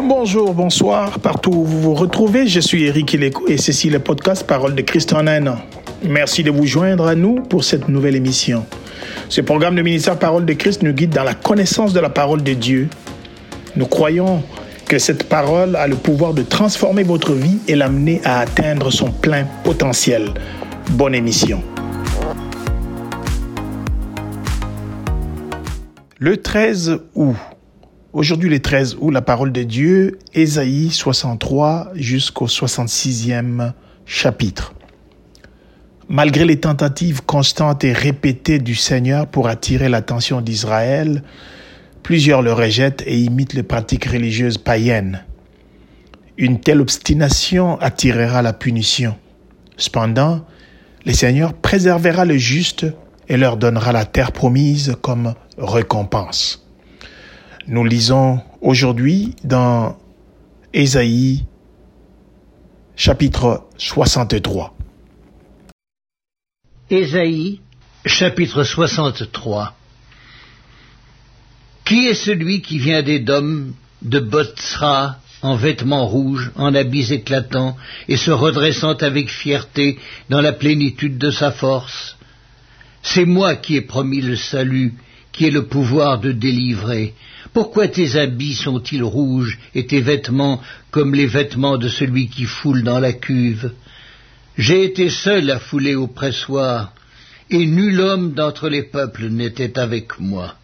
Bonjour, bonsoir, partout où vous vous retrouvez, je suis Eric et ceci est le podcast Parole de Christ en un an. Merci de vous joindre à nous pour cette nouvelle émission. Ce programme de ministère Parole de Christ nous guide dans la connaissance de la parole de Dieu. Nous croyons que cette parole a le pouvoir de transformer votre vie et l'amener à atteindre son plein potentiel. Bonne émission. Le 13 août. Aujourd'hui, le 13 août, la parole de Dieu, Ésaïe 63 jusqu'au 66e chapitre. Malgré les tentatives constantes et répétées du Seigneur pour attirer l'attention d'Israël, plusieurs le rejettent et imitent les pratiques religieuses païennes. Une telle obstination attirera la punition. Cependant, le Seigneur préservera le juste et leur donnera la terre promise comme récompense. Nous lisons aujourd'hui dans Ésaïe chapitre 63. Ésaïe chapitre 63 Qui est celui qui vient d'Édom, de Botsra, en vêtements rouges, en habits éclatants, et se redressant avec fierté dans la plénitude de sa force? C'est moi qui ai promis le salut, qui ai le pouvoir de délivrer. Pourquoi tes habits sont-ils rouges et tes vêtements comme les vêtements de celui qui foule dans la cuve? J'ai été seul à fouler au pressoir, et nul homme d'entre les peuples n'était avec moi.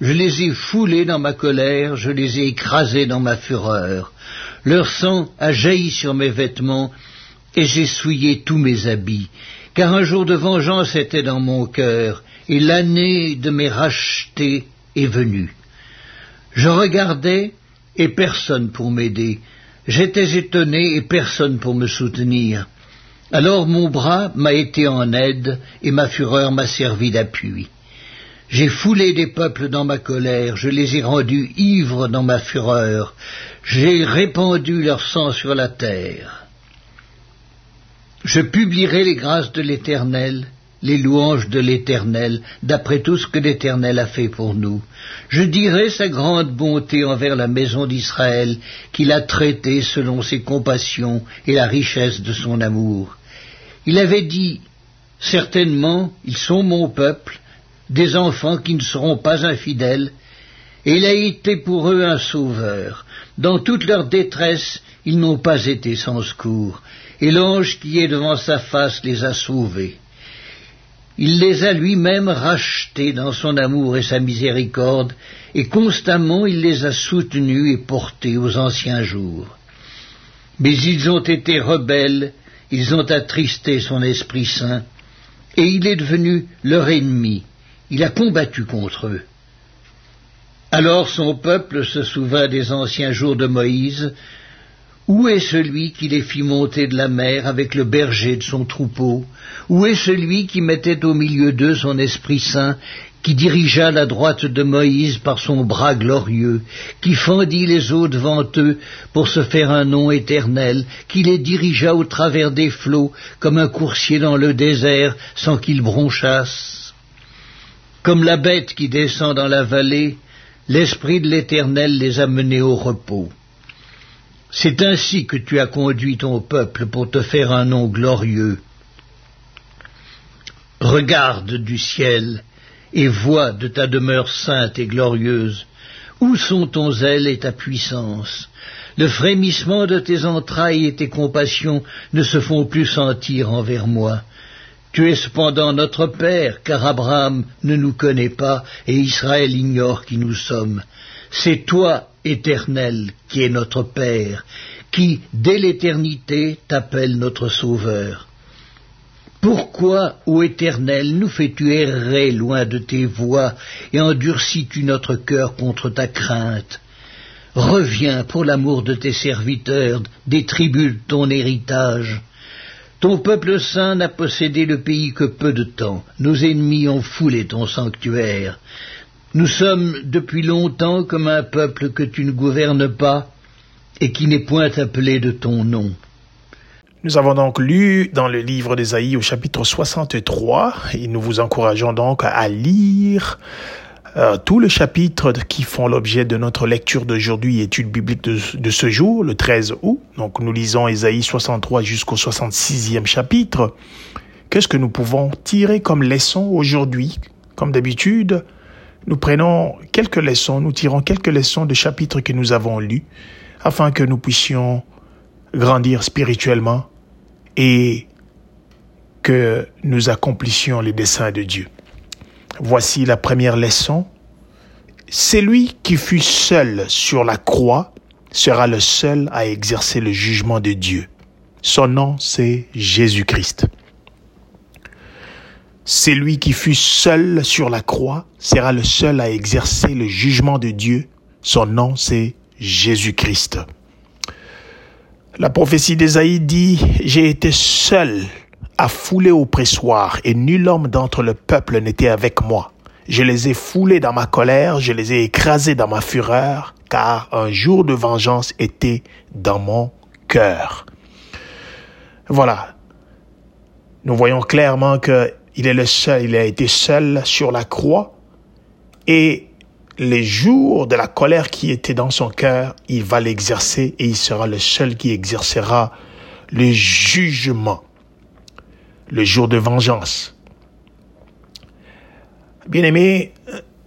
Je les ai foulés dans ma colère, je les ai écrasés dans ma fureur. Leur sang a jailli sur mes vêtements, et j'ai souillé tous mes habits, car un jour de vengeance était dans mon cœur, et l'année de mes rachetés est venue. Je regardais, et personne pour m'aider. J'étais étonné, et personne pour me soutenir. Alors mon bras m'a été en aide, et ma fureur m'a servi d'appui. J'ai foulé des peuples dans ma colère, je les ai rendus ivres dans ma fureur, j'ai répandu leur sang sur la terre. Je publierai les grâces de l'Éternel, les louanges de l'Éternel, d'après tout ce que l'Éternel a fait pour nous. Je dirai sa grande bonté envers la maison d'Israël, qu'il a traitée selon ses compassions et la richesse de son amour. Il avait dit, Certainement, ils sont mon peuple, des enfants qui ne seront pas infidèles, et il a été pour eux un sauveur. Dans toute leur détresse, ils n'ont pas été sans secours, et l'ange qui est devant sa face les a sauvés. Il les a lui-même rachetés dans son amour et sa miséricorde, et constamment il les a soutenus et portés aux anciens jours. Mais ils ont été rebelles, ils ont attristé son Esprit Saint, et il est devenu leur ennemi, il a combattu contre eux. Alors son peuple se souvint des anciens jours de Moïse, où est celui qui les fit monter de la mer avec le berger de son troupeau? Où est celui qui mettait au milieu d'eux son Esprit Saint, qui dirigea la droite de Moïse par son bras glorieux, qui fendit les eaux devant eux pour se faire un nom éternel, qui les dirigea au travers des flots comme un coursier dans le désert sans qu'ils bronchassent Comme la bête qui descend dans la vallée, l'Esprit de l'Éternel les a menés au repos. C'est ainsi que tu as conduit ton peuple pour te faire un nom glorieux. Regarde du ciel et vois de ta demeure sainte et glorieuse. Où sont ton zèle et ta puissance? Le frémissement de tes entrailles et tes compassions ne se font plus sentir envers moi. Tu es cependant notre Père, car Abraham ne nous connaît pas et Israël ignore qui nous sommes. C'est toi, Éternel, qui es notre Père, qui, dès l'éternité, t'appelle notre Sauveur. Pourquoi, ô Éternel, nous fais-tu errer loin de tes voies et endurcis-tu notre cœur contre ta crainte? Reviens pour l'amour de tes serviteurs, des tribus ton héritage. Ton peuple saint n'a possédé le pays que peu de temps. Nos ennemis ont foulé ton sanctuaire. Nous sommes depuis longtemps comme un peuple que tu ne gouvernes pas et qui n'est point appelé de ton nom. Nous avons donc lu dans le livre d'Ésaïe au chapitre 63 et nous vous encourageons donc à lire euh, tous les chapitres qui font l'objet de notre lecture d'aujourd'hui, étude biblique de, de, ce jour, le 13 août. Donc nous lisons Ésaïe 63 jusqu'au 66e chapitre. Qu'est-ce que nous pouvons tirer comme leçon aujourd'hui? Comme d'habitude, nous prenons quelques leçons, nous tirons quelques leçons de chapitres que nous avons lus afin que nous puissions grandir spirituellement et que nous accomplissions les desseins de Dieu. Voici la première leçon. Celui qui fut seul sur la croix sera le seul à exercer le jugement de Dieu. Son nom, c'est Jésus-Christ. Celui qui fut seul sur la croix sera le seul à exercer le jugement de Dieu. Son nom, c'est Jésus-Christ. La prophétie d'Ésaïe dit, J'ai été seul à fouler au pressoir, et nul homme d'entre le peuple n'était avec moi. Je les ai foulés dans ma colère, je les ai écrasés dans ma fureur, car un jour de vengeance était dans mon cœur. Voilà. Nous voyons clairement que il est le seul, il a été seul sur la croix, et les jours de la colère qui était dans son cœur, il va l'exercer et il sera le seul qui exercera le jugement le jour de vengeance. Bien-aimés,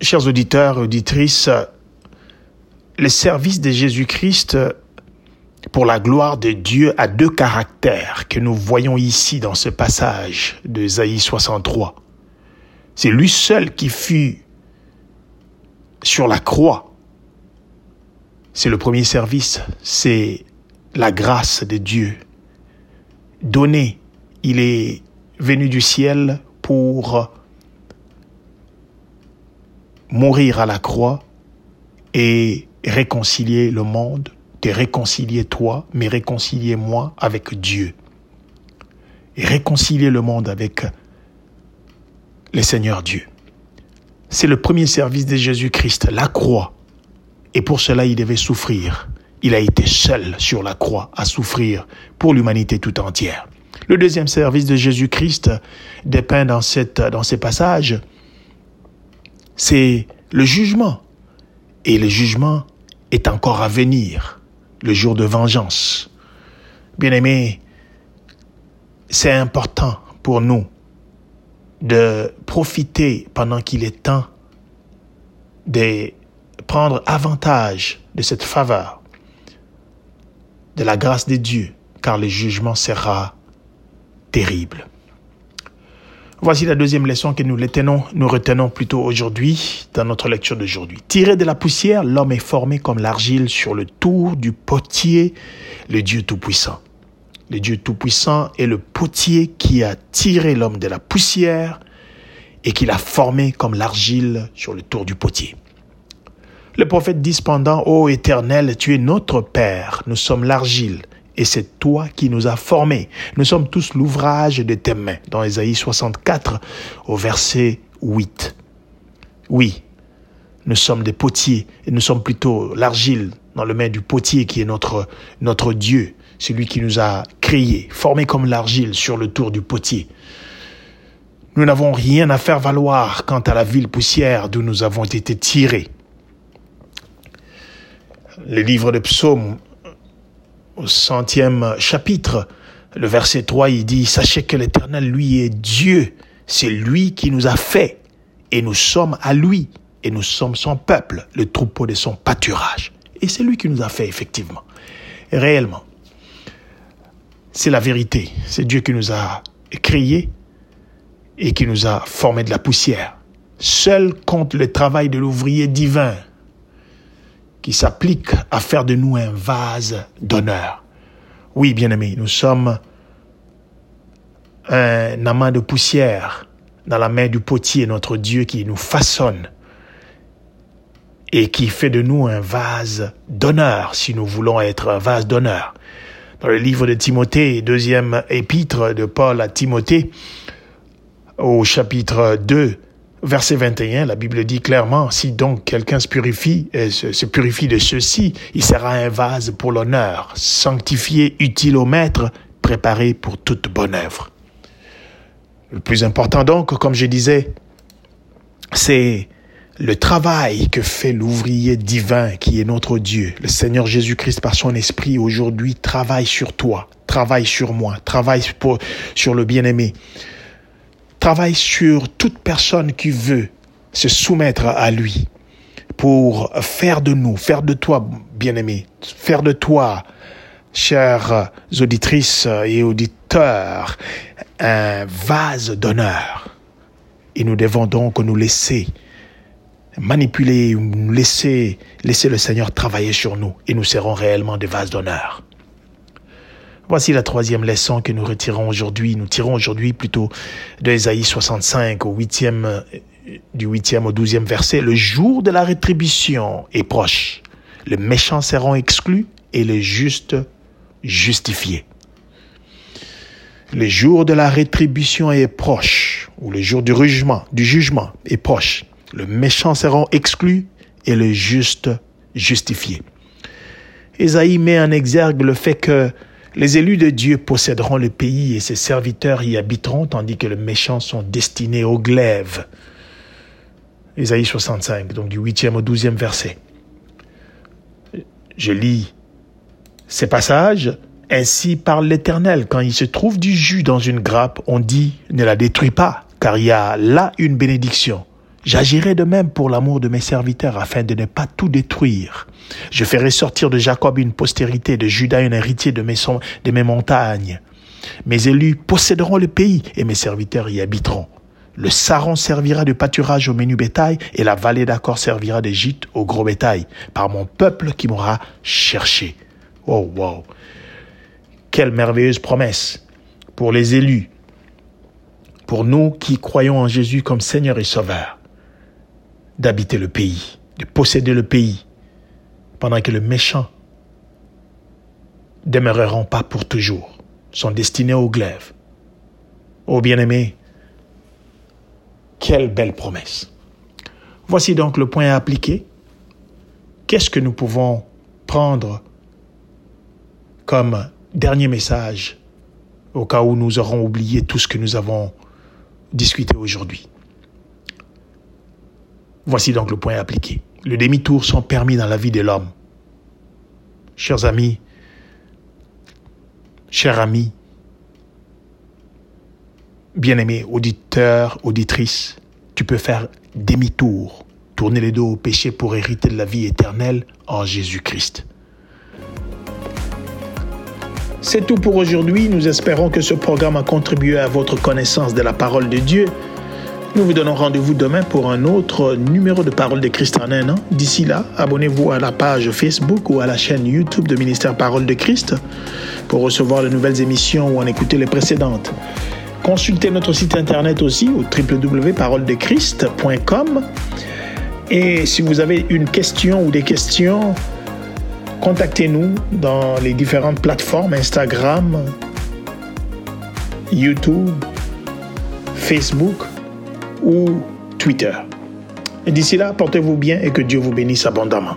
chers auditeurs et auditrices, le service de Jésus-Christ pour la gloire de Dieu a deux caractères que nous voyons ici dans ce passage de Isaïe 63. C'est lui seul qui fut sur la croix. C'est le premier service, c'est la grâce de Dieu donnée. Il est venu du ciel pour mourir à la croix et réconcilier le monde, te réconcilier toi, mais réconcilier moi avec Dieu. Et réconcilier le monde avec le Seigneur Dieu. C'est le premier service de Jésus-Christ, la croix. Et pour cela, il devait souffrir. Il a été seul sur la croix à souffrir pour l'humanité tout entière. Le deuxième service de Jésus-Christ dépeint dans, cette, dans ces passages, c'est le jugement. Et le jugement est encore à venir, le jour de vengeance. Bien aimé, c'est important pour nous de profiter pendant qu'il est temps de prendre avantage de cette faveur, de la grâce de Dieu, car le jugement sera terrible. Voici la deuxième leçon que nous retenons, plutôt aujourd'hui dans notre lecture d'aujourd'hui. Tiré de la poussière, l'homme est formé comme l'argile sur le tour du potier, le Dieu Tout-Puissant. Le Dieu Tout-Puissant est le potier qui a tiré l'homme de la poussière et qui l'a formé comme l'argile sur le tour du potier. Le prophète dit cependant, Ô Éternel, tu es notre Père, nous sommes l'argile, et c'est toi qui nous as formés. Nous sommes tous l'ouvrage de tes mains. Dans Ésaïe 64 au verset 8. Oui, nous sommes des potiers et nous sommes plutôt l'argile dans le main du potier qui est notre, notre Dieu, celui qui nous a créés, formés comme l'argile sur le tour du potier. Nous n'avons rien à faire valoir quant à la ville poussière d'où nous avons été tirés. Le livre de psaumes au centième chapitre, le verset 3, il dit, Sachez que l'Éternel, lui, est Dieu. C'est lui qui nous a fait. Et nous sommes à lui. Et nous sommes son peuple, le troupeau de son pâturage. Et c'est lui qui nous a fait, effectivement. réellement. C'est la vérité. C'est Dieu qui nous a créés et qui nous a formés de la poussière. Seul compte le travail de l'ouvrier divin qui s'applique à faire de nous un vase d'honneur. Oui, bien-aimés, nous sommes un amas de poussière dans la main du potier, notre Dieu qui nous façonne et qui fait de nous un vase d'honneur si nous voulons être un vase d'honneur. Dans le livre de Timothée, deuxième épître de Paul à Timothée, au chapitre 2, Verset 21, la Bible dit clairement, si donc quelqu'un se purifie, et se, purifie de ceci, il sera un vase pour l'honneur, sanctifié, utile au maître, préparé pour toute bonne œuvre. Le plus important donc, comme je disais, c'est le travail que fait l'ouvrier divin qui est notre Dieu, le Seigneur Jésus-Christ par son esprit aujourd'hui travaille sur toi, travaille sur moi, travaille sur le bien-aimé, travaille sur toute personne qui veut se soumettre à lui pour faire de nous, faire de toi, bien-aimé, faire de toi, chères auditrices et auditeurs, un vase d'honneur. Et nous devons donc nous laisser manipuler, laisser, laisser le Seigneur travailler sur nous et nous serons réellement des vases d'honneur. Voici la troisième leçon que nous retirons aujourd'hui. Nous tirons aujourd'hui plutôt de Ésaïe 65 au huitième, du huitième au douzième verset. Le jour de la rétribution est proche. Les méchants seront exclus et les justes justifiés. Le jour de la rétribution est proche, ou le jour du jugement, du jugement est proche. Le méchant seront exclus et le juste justifié. Ésaïe met en exergue le fait que les élus de Dieu posséderont le pays et ses serviteurs y habiteront, tandis que les méchants sont destinés au glaive. Ésaïe 65, donc du 8e au 12e verset. Je lis ces passages. Ainsi parle l'Éternel. Quand il se trouve du jus dans une grappe, on dit ne la détruis pas, car il y a là une bénédiction. J'agirai de même pour l'amour de mes serviteurs afin de ne pas tout détruire. Je ferai sortir de Jacob une postérité, de Judas un héritier de mes, de mes montagnes. Mes élus posséderont le pays et mes serviteurs y habiteront. Le Saron servira de pâturage au menu bétail et la vallée d'accord servira de gîte au gros bétail par mon peuple qui m'aura cherché. Oh wow. Quelle merveilleuse promesse pour les élus, pour nous qui croyons en Jésus comme Seigneur et Sauveur d'habiter le pays, de posséder le pays, pendant que les méchants demeureront pas pour toujours, sont destinés au glaive. Ô bien-aimé, quelle belle promesse. Voici donc le point à appliquer. Qu'est-ce que nous pouvons prendre comme dernier message au cas où nous aurons oublié tout ce que nous avons discuté aujourd'hui? Voici donc le point à appliquer. Le demi-tour sont permis dans la vie de l'homme. Chers amis, chers amis, bien-aimés auditeurs, auditrices, tu peux faire demi-tour, tourner les dos au péché pour hériter de la vie éternelle en Jésus-Christ. C'est tout pour aujourd'hui. Nous espérons que ce programme a contribué à votre connaissance de la parole de Dieu nous vous donnons rendez-vous demain pour un autre numéro de Parole de Christ en un an. D'ici là, abonnez-vous à la page Facebook ou à la chaîne YouTube de Ministère Parole de Christ pour recevoir de nouvelles émissions ou en écouter les précédentes. Consultez notre site internet aussi au www.paroledechrist.com. Et si vous avez une question ou des questions, contactez-nous dans les différentes plateformes Instagram, YouTube, Facebook ou Twitter. Et d'ici là, portez-vous bien et que Dieu vous bénisse abondamment.